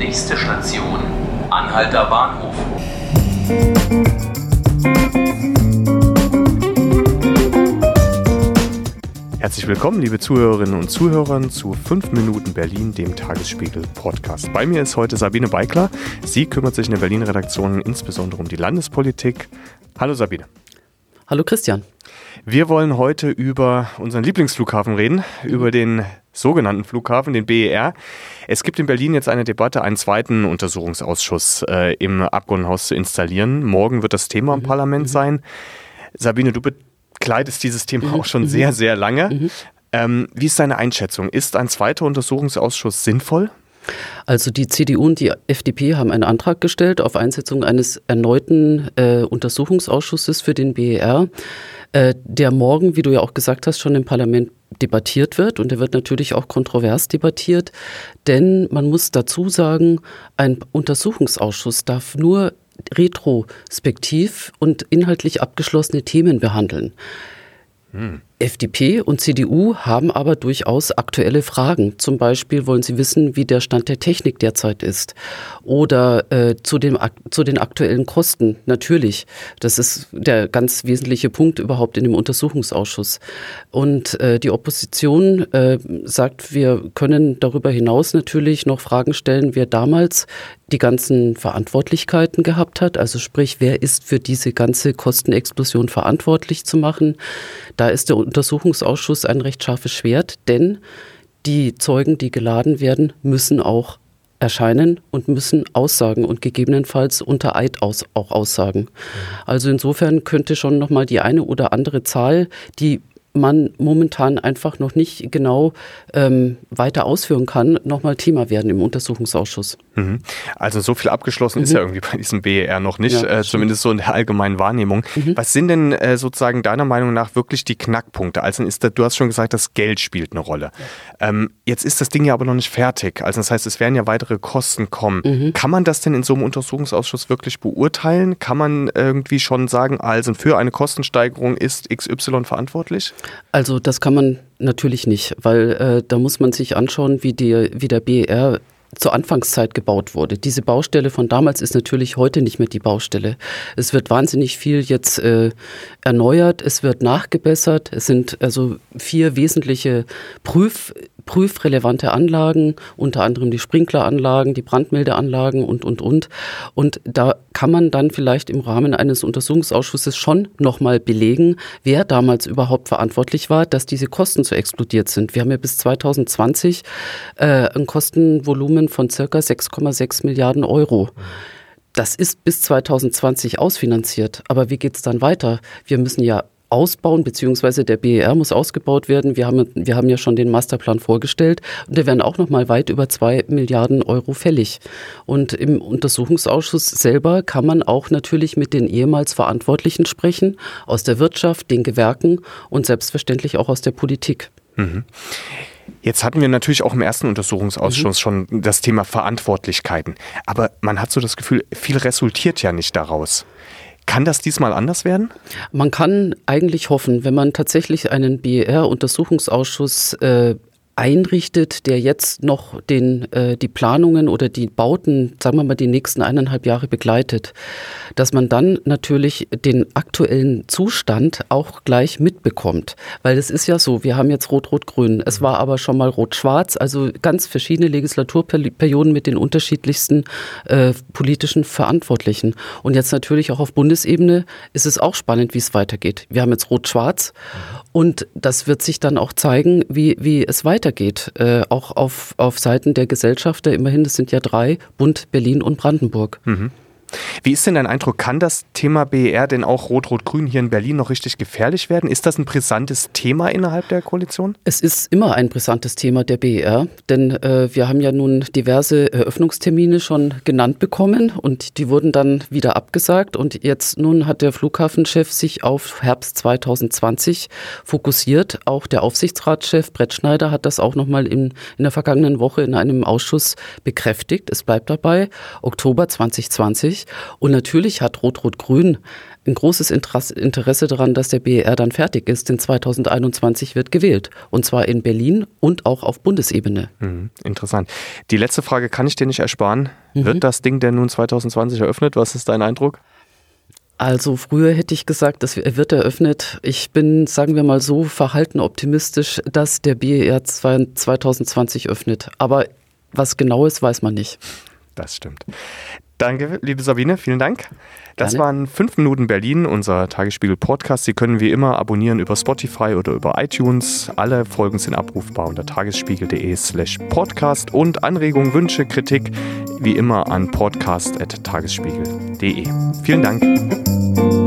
Nächste Station, Anhalter Bahnhof. Herzlich willkommen, liebe Zuhörerinnen und Zuhörer, zu 5 Minuten Berlin, dem Tagesspiegel Podcast. Bei mir ist heute Sabine Beikler. Sie kümmert sich in der Berlin-Redaktion insbesondere um die Landespolitik. Hallo Sabine. Hallo Christian. Wir wollen heute über unseren Lieblingsflughafen reden, über den sogenannten Flughafen, den BER. Es gibt in Berlin jetzt eine Debatte, einen zweiten Untersuchungsausschuss äh, im Abgeordnetenhaus zu installieren. Morgen wird das Thema im mhm. Parlament mhm. sein. Sabine, du begleitest dieses Thema mhm. auch schon mhm. sehr, sehr lange. Mhm. Ähm, wie ist deine Einschätzung? Ist ein zweiter Untersuchungsausschuss sinnvoll? Also die CDU und die FDP haben einen Antrag gestellt auf Einsetzung eines erneuten äh, Untersuchungsausschusses für den BER, äh, der morgen, wie du ja auch gesagt hast, schon im Parlament debattiert wird und der wird natürlich auch kontrovers debattiert, denn man muss dazu sagen, ein Untersuchungsausschuss darf nur retrospektiv und inhaltlich abgeschlossene Themen behandeln. Hm. FDP und CDU haben aber durchaus aktuelle Fragen. Zum Beispiel wollen sie wissen, wie der Stand der Technik derzeit ist. Oder äh, zu, dem, zu den aktuellen Kosten. Natürlich. Das ist der ganz wesentliche Punkt überhaupt in dem Untersuchungsausschuss. Und äh, die Opposition äh, sagt, wir können darüber hinaus natürlich noch Fragen stellen, wer damals die ganzen Verantwortlichkeiten gehabt hat. Also sprich, wer ist für diese ganze Kostenexplosion verantwortlich zu machen. Da ist der Untersuchungsausschuss ein recht scharfes Schwert, denn die Zeugen, die geladen werden, müssen auch erscheinen und müssen aussagen und gegebenenfalls unter Eid aus, auch aussagen. Also insofern könnte schon noch mal die eine oder andere Zahl, die man momentan einfach noch nicht genau ähm, weiter ausführen kann, nochmal Thema werden im Untersuchungsausschuss. Mhm. Also so viel abgeschlossen mhm. ist ja irgendwie bei diesem BER noch nicht, ja, äh, zumindest so in der allgemeinen Wahrnehmung. Mhm. Was sind denn äh, sozusagen deiner Meinung nach wirklich die Knackpunkte? Also ist da, du hast schon gesagt, das Geld spielt eine Rolle. Ähm, jetzt ist das Ding ja aber noch nicht fertig. Also das heißt, es werden ja weitere Kosten kommen. Mhm. Kann man das denn in so einem Untersuchungsausschuss wirklich beurteilen? Kann man irgendwie schon sagen, also für eine Kostensteigerung ist XY verantwortlich? Also das kann man natürlich nicht, weil äh, da muss man sich anschauen, wie, die, wie der BER zur Anfangszeit gebaut wurde. Diese Baustelle von damals ist natürlich heute nicht mehr die Baustelle. Es wird wahnsinnig viel jetzt äh, erneuert, es wird nachgebessert. Es sind also vier wesentliche Prüf prüfrelevante Anlagen, unter anderem die Sprinkleranlagen, die Brandmeldeanlagen und, und, und. Und da kann man dann vielleicht im Rahmen eines Untersuchungsausschusses schon nochmal belegen, wer damals überhaupt verantwortlich war, dass diese Kosten so explodiert sind. Wir haben ja bis 2020 äh, ein Kostenvolumen von circa 6,6 Milliarden Euro. Das ist bis 2020 ausfinanziert. Aber wie geht es dann weiter? Wir müssen ja ausbauen, beziehungsweise der BER muss ausgebaut werden. Wir haben, wir haben ja schon den Masterplan vorgestellt und der werden auch noch mal weit über zwei Milliarden Euro fällig. Und im Untersuchungsausschuss selber kann man auch natürlich mit den ehemals Verantwortlichen sprechen, aus der Wirtschaft, den Gewerken und selbstverständlich auch aus der Politik. Mhm. Jetzt hatten wir natürlich auch im ersten Untersuchungsausschuss mhm. schon das Thema Verantwortlichkeiten. Aber man hat so das Gefühl, viel resultiert ja nicht daraus. Kann das diesmal anders werden? Man kann eigentlich hoffen, wenn man tatsächlich einen BER-Untersuchungsausschuss äh, einrichtet, der jetzt noch den, äh, die Planungen oder die Bauten, sagen wir mal, die nächsten eineinhalb Jahre begleitet, dass man dann natürlich den aktuellen Zustand auch gleich mitbekommt. Weil es ist ja so, wir haben jetzt Rot-Rot-Grün, es war aber schon mal Rot-Schwarz, also ganz verschiedene Legislaturperioden mit den unterschiedlichsten äh, politischen Verantwortlichen. Und jetzt natürlich auch auf Bundesebene ist es auch spannend, wie es weitergeht. Wir haben jetzt Rot-Schwarz und das wird sich dann auch zeigen, wie, wie es weitergeht, äh, auch auf, auf Seiten der Gesellschafter. Immerhin, es sind ja drei, Bund, Berlin und Brandenburg. Mhm. Wie ist denn dein Eindruck? Kann das Thema BER denn auch Rot-Rot-Grün hier in Berlin noch richtig gefährlich werden? Ist das ein brisantes Thema innerhalb der Koalition? Es ist immer ein brisantes Thema der BER, denn äh, wir haben ja nun diverse Eröffnungstermine schon genannt bekommen und die wurden dann wieder abgesagt. Und jetzt nun hat der Flughafenchef sich auf Herbst 2020 fokussiert. Auch der Aufsichtsratschef Brett Schneider hat das auch nochmal in, in der vergangenen Woche in einem Ausschuss bekräftigt. Es bleibt dabei, Oktober 2020 wichtig. Und natürlich hat Rot-Rot-Grün ein großes Interesse daran, dass der BER dann fertig ist, denn 2021 wird gewählt. Und zwar in Berlin und auch auf Bundesebene. Mhm, interessant. Die letzte Frage kann ich dir nicht ersparen. Mhm. Wird das Ding denn nun 2020 eröffnet? Was ist dein Eindruck? Also früher hätte ich gesagt, das wird eröffnet. Ich bin, sagen wir mal so, verhalten optimistisch, dass der BER 2020 öffnet. Aber was genau ist, weiß man nicht. Das stimmt. Danke, liebe Sabine, vielen Dank. Das Gerne. waren 5 Minuten Berlin, unser Tagesspiegel-Podcast. Sie können wie immer abonnieren über Spotify oder über iTunes. Alle Folgen sind abrufbar unter tagesspiegel.de slash podcast und Anregungen, Wünsche, Kritik wie immer an podcast.tagesspiegel.de. Vielen Dank.